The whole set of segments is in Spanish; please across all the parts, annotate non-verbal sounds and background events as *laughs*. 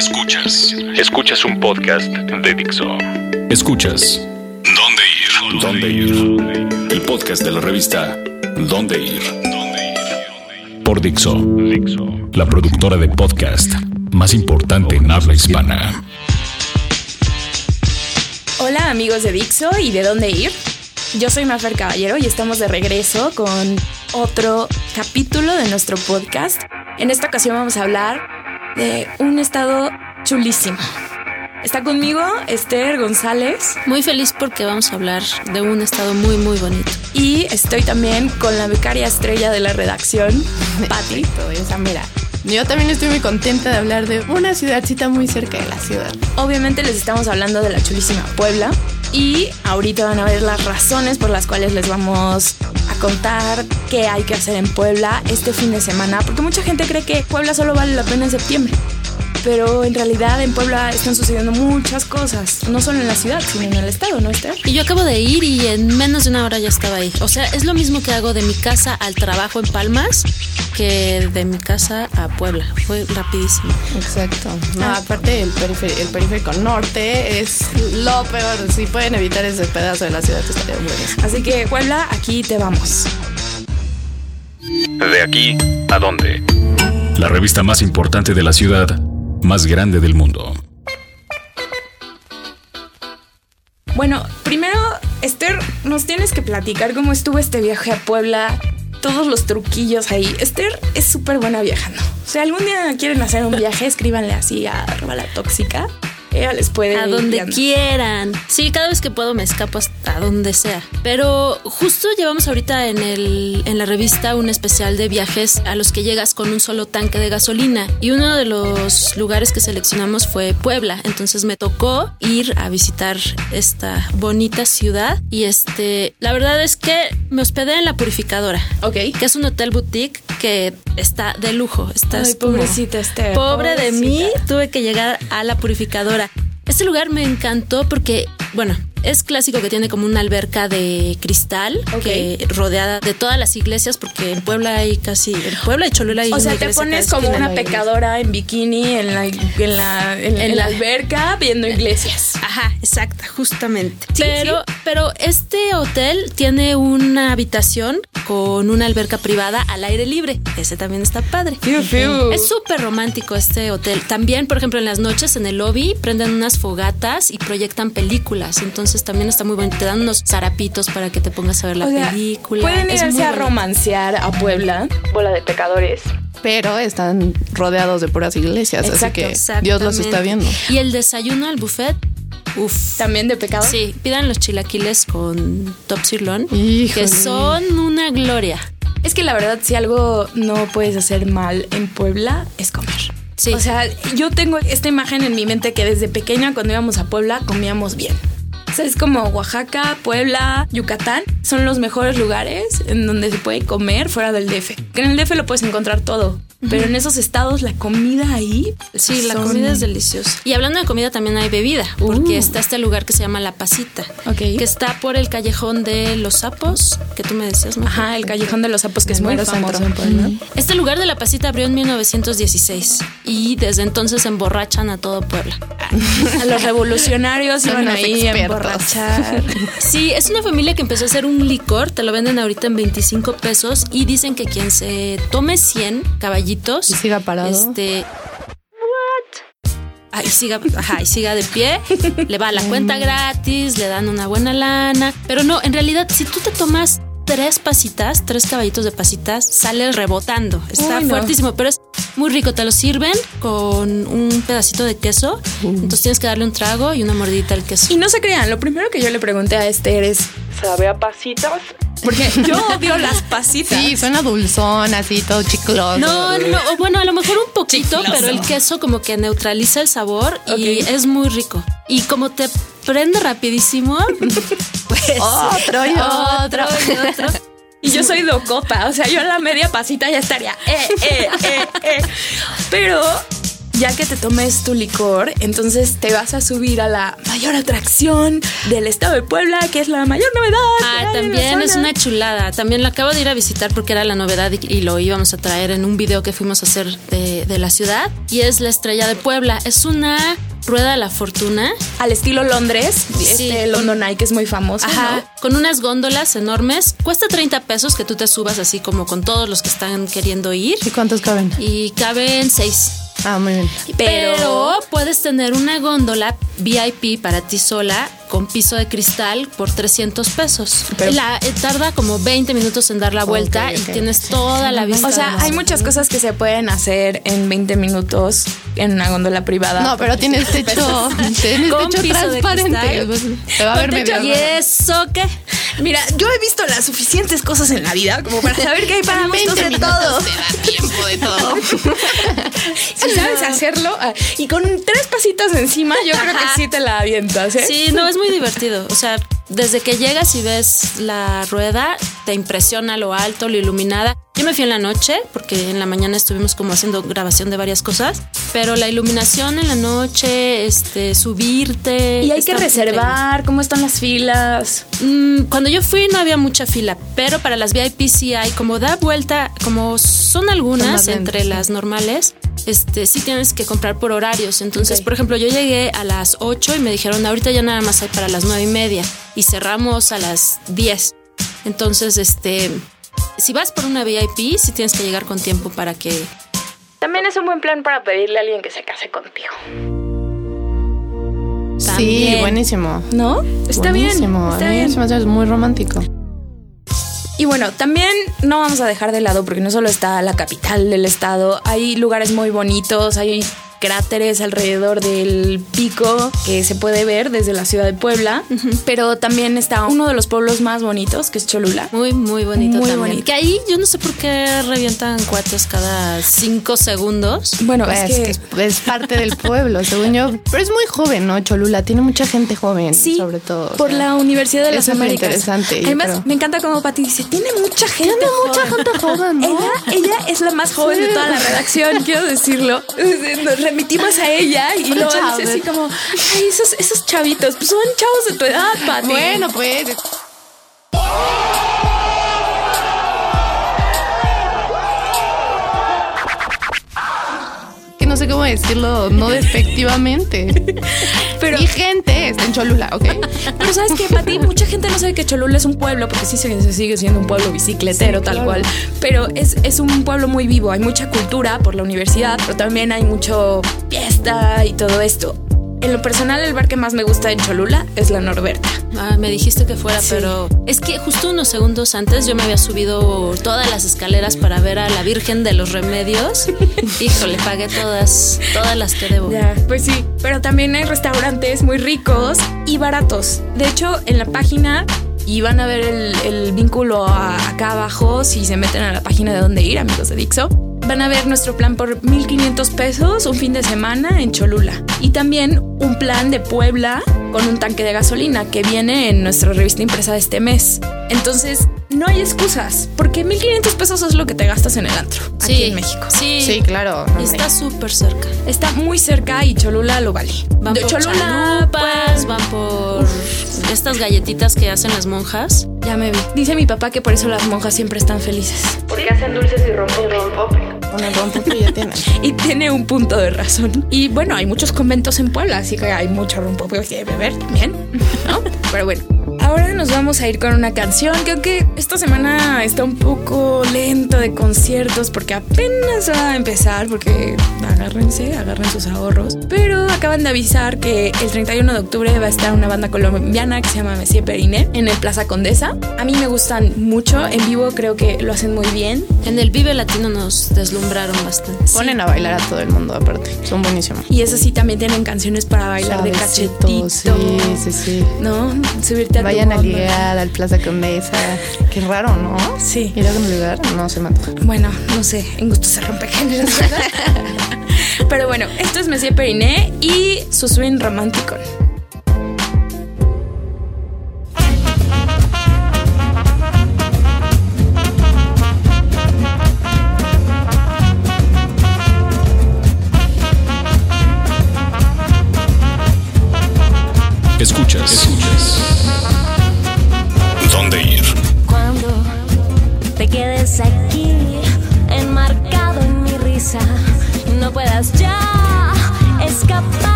Escuchas. Escuchas un podcast de Dixo. Escuchas. ¿Dónde ir? ¿Dónde ir? El podcast de la revista ¿Dónde ir? Por Dixo. La productora de podcast más importante en habla hispana. Hola amigos de Dixo y de dónde ir. Yo soy Mafer Caballero y estamos de regreso con otro capítulo de nuestro podcast. En esta ocasión vamos a hablar de un estado chulísimo. Está conmigo Esther González. Muy feliz porque vamos a hablar de un estado muy, muy bonito. Y estoy también con la becaria estrella de la redacción, *laughs* Patti. Esa mira. Yo también estoy muy contenta de hablar de una ciudadcita muy cerca de la ciudad. Obviamente les estamos hablando de la chulísima Puebla. Y ahorita van a ver las razones por las cuales les vamos contar qué hay que hacer en Puebla este fin de semana. Porque mucha gente cree que Puebla solo vale la pena en septiembre pero en realidad en Puebla están sucediendo muchas cosas, no solo en la ciudad, sino en el estado, ¿no, Esther? Y yo acabo de ir y en menos de una hora ya estaba ahí. O sea, es lo mismo que hago de mi casa al trabajo en Palmas que de mi casa a Puebla. Fue rapidísimo. Exacto. No, aparte el, periférico, el periférico norte es lo peor. Si pueden evitar ese pedazo de la ciudad, estaría bueno. Así que Puebla, aquí te vamos. De aquí a dónde. La revista más importante de la ciudad más grande del mundo. Bueno, primero, Esther, nos tienes que platicar cómo estuvo este viaje a Puebla, todos los truquillos ahí. Esther es súper buena viajando. O sea, algún día quieren hacer un viaje, escríbanle así a la Tóxica ella les puede a donde quieran. Sí, cada vez que puedo me escapo hasta donde sea. Pero justo llevamos ahorita en el en la revista un especial de viajes a los que llegas con un solo tanque de gasolina y uno de los lugares que seleccionamos fue Puebla. Entonces me tocó ir a visitar esta bonita ciudad y este, la verdad es que me hospedé en la Purificadora. Ok. Que es un hotel boutique que está de lujo. Estás Ay, pobrecita Esther. Pobre de mí, tuve que llegar a la Purificadora este lugar me encantó porque, bueno, es clásico que tiene como una alberca de cristal que rodeada de todas las iglesias porque en Puebla hay casi en Puebla y Cholula hay o sea te pones como una pecadora en bikini en la en la, en, la alberca viendo iglesias ajá exacta justamente. Pero pero este hotel tiene una habitación con una alberca privada al aire libre. Ese también está padre. Es súper romántico este hotel. También por ejemplo en las noches en el lobby prenden unas fogatas y proyectan películas. Entonces también está muy bueno. Te dan unos zarapitos para que te pongas a ver la película. Pueden irse a romancear a Puebla, bola de pecadores. Pero están rodeados de puras iglesias, así que Dios los está viendo. Y el desayuno al buffet Uf. ¿También de pecado? Sí, pidan los chilaquiles con top sirloin, que son una gloria. Es que la verdad, si algo no puedes hacer mal en Puebla, es comer. Sí. O sea, yo tengo esta imagen en mi mente que desde pequeña, cuando íbamos a Puebla, comíamos bien. O sea, es como Oaxaca, Puebla, Yucatán. Son los mejores lugares en donde se puede comer fuera del DF. Que en el DF lo puedes encontrar todo. Pero en esos estados la comida ahí. Sí, la comida es deliciosa. Y hablando de comida también hay bebida, porque uh. está este lugar que se llama La Pasita, que está por el callejón de los sapos, que tú me decías. Ajá, el callejón de los sapos que es muy famoso. Este lugar de La Pasita abrió en 1916 y desde entonces emborrachan a todo Puebla. *laughs* a los revolucionarios iban ahí a emborrachar. *laughs* sí, es una familia que empezó a hacer un licor, te lo venden ahorita en 25 pesos y dicen que quien se tome 100 caballitos y siga parado. Este. What? Ah, y siga, ajá, y siga de pie, le va la cuenta gratis, le dan una buena lana. Pero no, en realidad, si tú te tomas tres pasitas, tres caballitos de pasitas, sale rebotando. Está fuertísimo, pero es muy rico. Te lo sirven con un pedacito de queso. Entonces tienes que darle un trago y una mordidita al queso. Y no se crean, lo primero que yo le pregunté a Esther es: ¿sabe a pasitas? Porque *laughs* yo odio las pasitas. Sí, suena dulzón, así todo chicloso. No, no, bueno, a lo mejor un poquito, pero el queso como que neutraliza el sabor y es muy rico. Y como te prende rapidísimo, *laughs* pues otro y otro. y otro. Y yo soy docota, o sea, yo a la media pasita ya estaría, eh, eh, eh, eh. Pero ya que te tomes tu licor, entonces te vas a subir a la mayor atracción del estado de Puebla, que es la mayor novedad. Ah, también es una chulada. También lo acabo de ir a visitar porque era la novedad y, lo íbamos a traer en un video que fuimos a hacer de, de la ciudad. Y es la estrella de Puebla. Es una Rueda de la Fortuna. Al estilo Londres, este London Eye que es muy famoso. Ajá, con unas góndolas enormes. Cuesta 30 pesos que tú te subas así como con todos los que están queriendo ir. ¿Y cuántos caben? Y caben seis. Ah, muy bien. Pero, puedes tener una góndola VIP para ti sola con piso de cristal por 300 pesos. la, eh, tarda como 20 minutos en dar la vuelta y tienes toda la vista. O sea, hay muchas cosas que se pueden hacer en 20 minutos en una góndola privada. No, pero tienes techo, *laughs* tienes con techo transparente. Te va a ver medio. ¿Y eso qué? Mira, yo he visto las suficientes cosas en la vida como para *laughs* saber que hay para de todo. Te da tiempo de todo. *laughs* si sabes hacerlo ah, y con tres pasitos encima, yo creo que sí te la avientas, ¿eh? Sí, no, es muy divertido. O sea, desde que llegas y ves la rueda, te impresiona lo alto, lo iluminada. Yo me fui en la noche porque en la mañana estuvimos como haciendo grabación de varias cosas, pero la iluminación en la noche, este, subirte. Y hay que reservar, ¿cómo están las filas? Mm, cuando yo fui no había mucha fila, pero para las VIP sí hay, como da vuelta, como son algunas entre las normales, este, sí tienes que comprar por horarios. Entonces, por ejemplo, yo llegué a las 8 y me dijeron, ahorita ya nada más hay para las 9 y media y cerramos a las 10. Entonces, este, si vas por una VIP, sí tienes que llegar con tiempo para que... También es un buen plan para pedirle a alguien que se case contigo. Sí, buenísimo. ¿No? Está bien. Está bien. Es muy romántico. Y bueno, también no vamos a dejar de lado porque no solo está la capital del estado, hay lugares muy bonitos, hay cráteres alrededor del pico que se puede ver desde la ciudad de Puebla, pero también está uno de los pueblos más bonitos, que es Cholula. Muy, muy bonito muy Bonito. Que ahí yo no sé por qué revientan cuates cada cinco segundos. Bueno, es, que, es parte del pueblo, *laughs* según yo. Pero es muy joven, ¿no? Cholula tiene mucha gente joven, sí, sobre todo. Por la Universidad de las Américas. Es interesante. Además, me encanta como Pati dice, tiene mucha gente tiene mucha gente joven, ¿no? Ella, ella es la más joven de toda la redacción, quiero decirlo *laughs* remitimos a ella y luego dice así como, ay, esos, esos chavitos, pues son chavos de tu edad, Pati. Bueno, pues. Que no sé cómo decirlo no despectivamente. *laughs* Pero mi gente está en Cholula, ¿ok? *laughs* Pero sabes que, Pati, mucha gente no sabe que Cholula es un pueblo, porque sí se, sigue siendo un pueblo bicicletero, tal cual. Pero es, es un pueblo muy vivo. Hay mucha cultura por la universidad, pero también hay mucho fiesta y todo esto. En lo personal, el bar que más me gusta en Cholula es la Norberta. Ah, me dijiste que fuera, pero es que justo unos segundos antes yo me había subido todas las escaleras para ver a la Virgen de los Remedios. *laughs* Híjole, pagué todas, todas las que debo. Ya, pues sí, pero también hay restaurantes muy ricos y baratos. De hecho, en la página y van a ver el, el vínculo acá abajo si se meten a la página de dónde ir, amigos de Dixo van a ver nuestro plan por 1.500 pesos un fin de semana en Cholula. Y también un plan de Puebla con un tanque de gasolina que viene en nuestra revista impresa de este mes. Entonces, no hay excusas, porque 1.500 pesos es lo que te gastas en el antro aquí en México. Sí, sí claro. Está súper cerca. Está muy cerca y Cholula lo vale. Van de por Cholula, pues, van por estas galletitas que hacen las monjas. Ya me vi. Dice mi papá que por eso las monjas siempre están felices. Porque hacen dulces y rompen *laughs* Y tiene un punto de razón. Y bueno, hay muchos conventos en Puebla, así que hay mucho rompope que beber también, ¿no? Pero bueno. Ahora nos vamos a ir con una canción que aunque esta semana está un poco lento de conciertos porque apenas va a empezar, porque agárrense, agarren sus ahorros. Pero acaban de avisar que el 31 de octubre va a estar una banda colombiana que se llama Messier Periné en el Plaza Condesa. A mí me gustan mucho, en vivo creo que lo hacen muy bien. En el Vive Latino nos deslumbraron bastante. Ponen a bailar a todo el mundo aparte, son buenísimos. Y eso sí, también tienen canciones para bailar de cachetito. Sí, sí, sí. ¿No? Subirte a vayan a ligar al Plaza Condesa. Qué raro, ¿no? Sí. Ir a un lugar, no se me. Bueno, no sé, en gusto se rompe géneros. *laughs* Pero bueno, esto es Messier Periné y su swing romántico. Escuchas.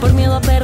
Por miedo a perderte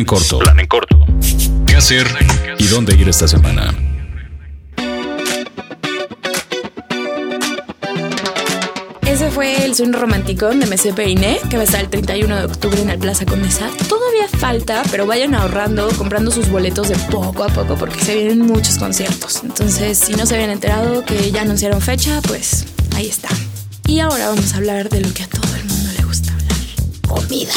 en corto. Plan en corto. ¿Qué hacer y dónde ir esta semana? Ese fue el swing romanticón de MC Peiné, que va a estar el 31 de octubre en el Plaza Condesa. Todavía falta, pero vayan ahorrando, comprando sus boletos de poco a poco, porque se vienen muchos conciertos. Entonces, si no se habían enterado que ya anunciaron fecha, pues ahí está. Y ahora vamos a hablar de lo que a todo el mundo le gusta hablar. Comida.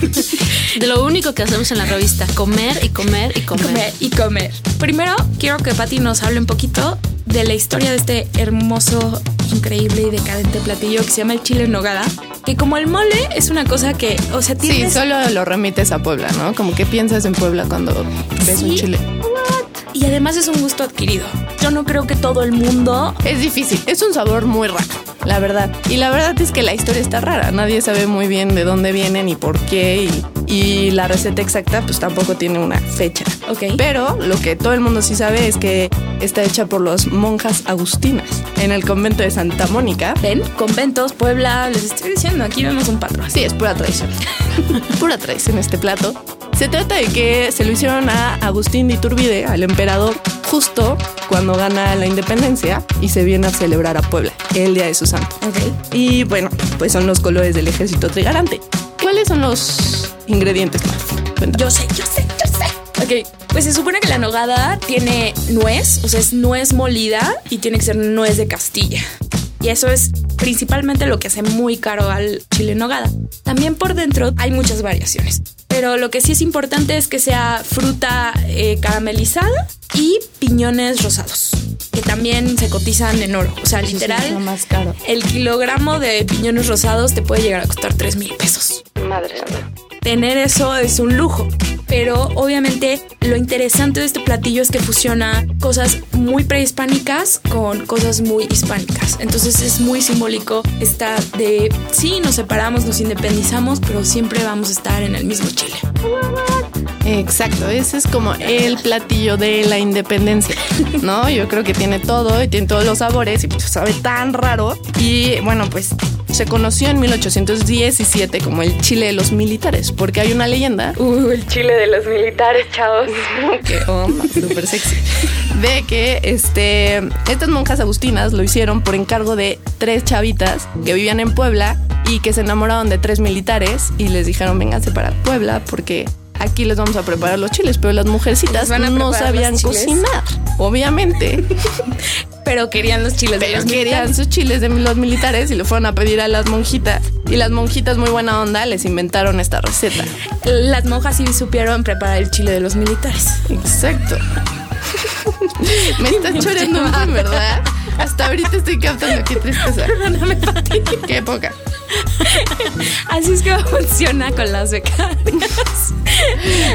*laughs* De lo único que hacemos en la revista, comer y comer y comer. Comer y comer. Primero, quiero que Patti nos hable un poquito de la historia de este hermoso, increíble y decadente platillo que se llama el chile en nogada. Que como el mole es una cosa que, o sea, Sí, tienes... solo lo remites a Puebla, ¿no? Como que piensas en Puebla cuando ves un Sí. chile. Y además es un gusto adquirido. Yo no creo que todo el mundo... Es difícil, es un sabor muy raro, la verdad. Y la verdad es que la historia está rara. Nadie sabe muy bien de dónde viene ni por qué. Y, y la receta exacta, pues tampoco tiene una fecha. Ok. Pero lo que todo el mundo sí sabe es que está hecha por los monjas agustinas en el convento de Santa Mónica. Ven, conventos, Puebla, les estoy diciendo, aquí vemos un patrón. Sí, es pura tradición. *laughs* pura tradición este plato. Se trata de que se lo hicieron a Agustín de Iturbide, al emperador, justo cuando gana la independencia y se viene a celebrar a Puebla, el día de su santo. Ok. Y bueno, pues son los colores del ejército trigarante. ¿Cuáles son los ingredientes más? Cuéntame. Yo sé, yo sé, yo sé. Ok, pues se supone que la nogada tiene nuez, o sea, es nuez molida y tiene que ser nuez de Castilla. Y eso es principalmente lo que hace muy caro al chile nogada. También por dentro hay muchas variaciones. Pero lo que sí es importante es que sea fruta eh, caramelizada y piñones rosados, que también se cotizan en oro. O sea, Eso literal, más caro. el kilogramo de piñones rosados te puede llegar a costar 3 mil pesos. Madre santa. Tener eso es un lujo. Pero obviamente lo interesante de este platillo es que fusiona cosas muy prehispánicas con cosas muy hispánicas. Entonces es muy simbólico esta de, sí, nos separamos, nos independizamos, pero siempre vamos a estar en el mismo Chile. Exacto, ese es como el platillo de la independencia, ¿no? Yo creo que tiene todo y tiene todos los sabores y pues sabe tan raro. Y bueno, pues se conoció en 1817 como el Chile de los militares, porque hay una leyenda. Uh, el Chile de los militares, chavos. *laughs* que onda, súper sexy. De que este, estas monjas agustinas lo hicieron por encargo de tres chavitas que vivían en Puebla y que se enamoraron de tres militares y les dijeron, vénganse para Puebla porque aquí les vamos a preparar los chiles, pero las mujercitas ¿Les van a no sabían cocinar, obviamente. *laughs* Pero querían los chiles de Pero los querían militares. sus chiles de los militares y le fueron a pedir a las monjitas. Y las monjitas, muy buena onda, les inventaron esta receta. Las monjas sí supieron preparar el chile de los militares. Exacto. *laughs* Me estás buen, ¿verdad? Hasta ahorita estoy captando qué tristeza. *laughs* Qué época. *laughs* Así es que funciona con las becarias.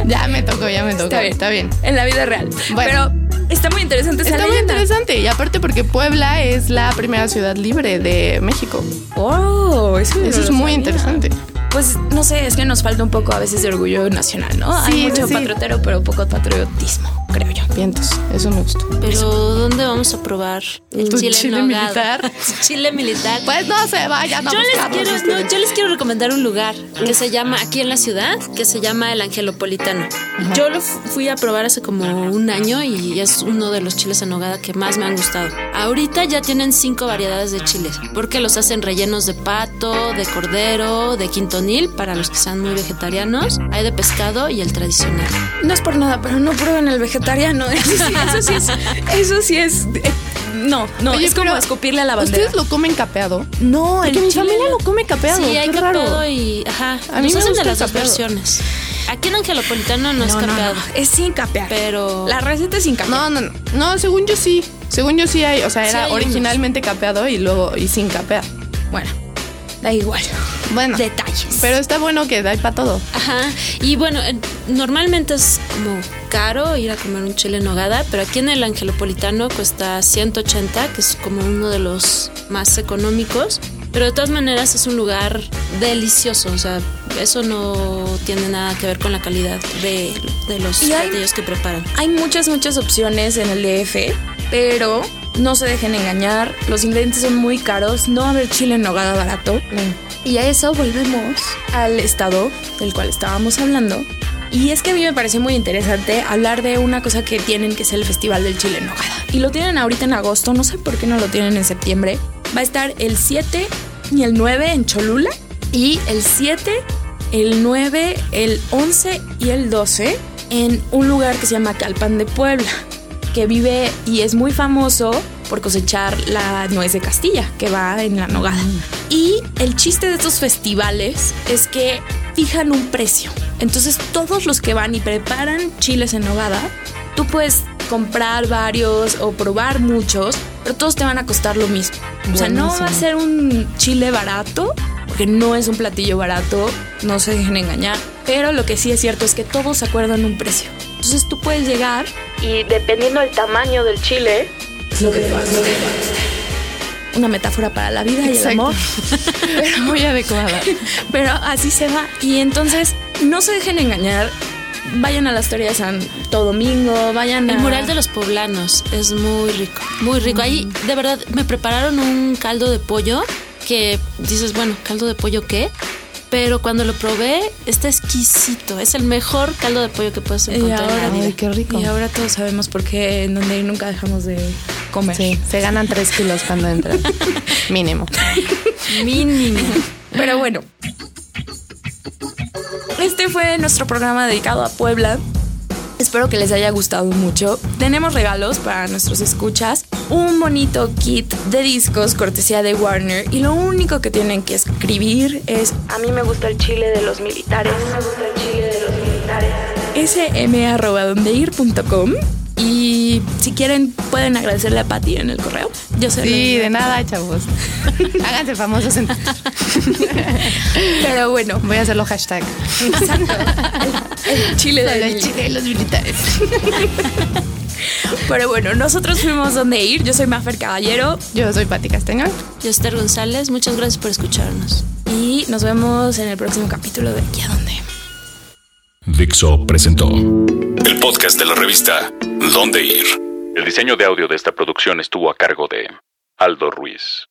Ya me tocó, ya me tocó. Está bien. Está bien. En la vida real. Bueno. Pero está muy interesante esa Está muy interesante. Y aparte porque Puebla es la primera ciudad libre de México. Oh, eso, no Eso es muy sabía. interesante. Pues no sé, es que nos falta un poco a veces de orgullo nacional, ¿no? Hay Sí, mucho sí. patriotero, pero poco patriotismo, creo yo. Vientos, eso me gustó. Pero ¿dónde vamos a probar el ¿Tu chile, chile militar? *laughs* chile militar. Pues no se vayan a Yo les, quiero, no, yo les quiero recomendar un lugar que se llama, aquí en la ciudad, que se llama el Angelopolitano. Yo lo fu- fui a probar hace como un año y es uno de los chiles en nogada que más me han gustado. Ahorita ya tienen cinco variedades de chiles, porque los hacen rellenos de pato, de cordero, de quintonil, para los que sean muy vegetarianos. Hay de pescado y el tradicional. No es por nada, pero no prueben el vegetariano. Eso sí, eso sí es. Eso sí es no, no, Oye, es como escupirle a la bandera. ¿Ustedes lo comen capeado? No, Porque el mi chile familia no. lo come capeado. Sí, hay qué raro. capeado y. Ajá. A mí nos me hacen gusta de las dos capeado. versiones. Aquí en Angelopolitano no, es No, no, capeado. no, es sin capear. Pero. La receta es sin capear. No, no, no. No, según yo sí. Según yo sí hay. O sea, Sí era unos. originalmente capeado y luego y sin capear. Bueno, da igual. Bueno. Detalles. Pero está bueno que hay para todo. Ajá. Y bueno, normalmente es como caro ir a comer un chile en nogada, pero aquí en el Angelopolitano cuesta 180, que es como uno de los más económicos. Pero de todas maneras es un lugar delicioso, o sea, eso no tiene nada que ver con la calidad de, de los platillos que preparan. Hay muchas, muchas opciones en el DF, pero no se dejen engañar. Los ingredientes son muy caros. No va a haber chile en nogada barato. Y a eso volvemos al estado del cual estábamos hablando. Y es que a mí me pareció muy interesante hablar de una cosa que tienen, que es el Festival del Chile en Nogada. Y lo tienen ahorita en agosto, no sé por qué no lo tienen en septiembre. Va a estar el 7 y el 9 en Cholula. Y el 7, el 9, el 11 y el 12 en un lugar que se llama Calpan de Puebla, que vive y es muy famoso por cosechar la nuez de Castilla, que va en la nogada. Y el chiste de estos festivales es que fijan un precio. Entonces todos los que van y preparan chiles en nogada, tú puedes comprar varios o probar muchos, pero todos te van a costar lo mismo. O sea, no va a ser un chile barato, porque no es un platillo barato, no se dejen engañar. Pero lo que sí es cierto es que todos se acuerdan un precio. Entonces tú puedes llegar y dependiendo del tamaño del chile, es lo que te vas Una metáfora para la vida y el amor. *laughs* Muy adecuada. Pero así se va. Y entonces no se dejen engañar. Vayan a la historia de Santo Domingo, vayan a... El mural de los poblanos es muy rico, muy rico. Ahí, de verdad, me prepararon un caldo de pollo que dices, bueno, ¿caldo de pollo qué? Pero cuando lo probé, está exquisito. Es el mejor caldo de pollo que puedes Y encontrar en ahora, la vida. Ay, qué rico. y ahora todos sabemos por qué en donde nunca dejamos de comer. Sí, se ganan tres kilos cuando entran. *laughs* Mínimo. Mínimo. Pero bueno. Este fue nuestro programa dedicado a Puebla. Espero que les haya gustado mucho. Tenemos regalos para nuestros escuchas. Un bonito kit de discos cortesía de Warner. Y lo único que tienen que escribir es A mí me gusta el chile de los militares. me gusta el chile de los militares. sm.dondeir.com Y si quieren pueden agradecerle a Patty en el correo. Yo sé Sí, de nada, chavos. *laughs* Háganse famosos en Pero bueno. Voy a hacerlo hashtag. Exacto. El chile de El chile de los militares. *laughs* Pero bueno, nosotros fuimos donde ir. Yo soy Mafer Caballero. Yo soy Pati Castañón. Yo, Esther González, muchas gracias por escucharnos. Y nos vemos en el próximo capítulo de Aquí a dónde. Dixo presentó el podcast de la revista Dónde Ir. El diseño de audio de esta producción estuvo a cargo de Aldo Ruiz.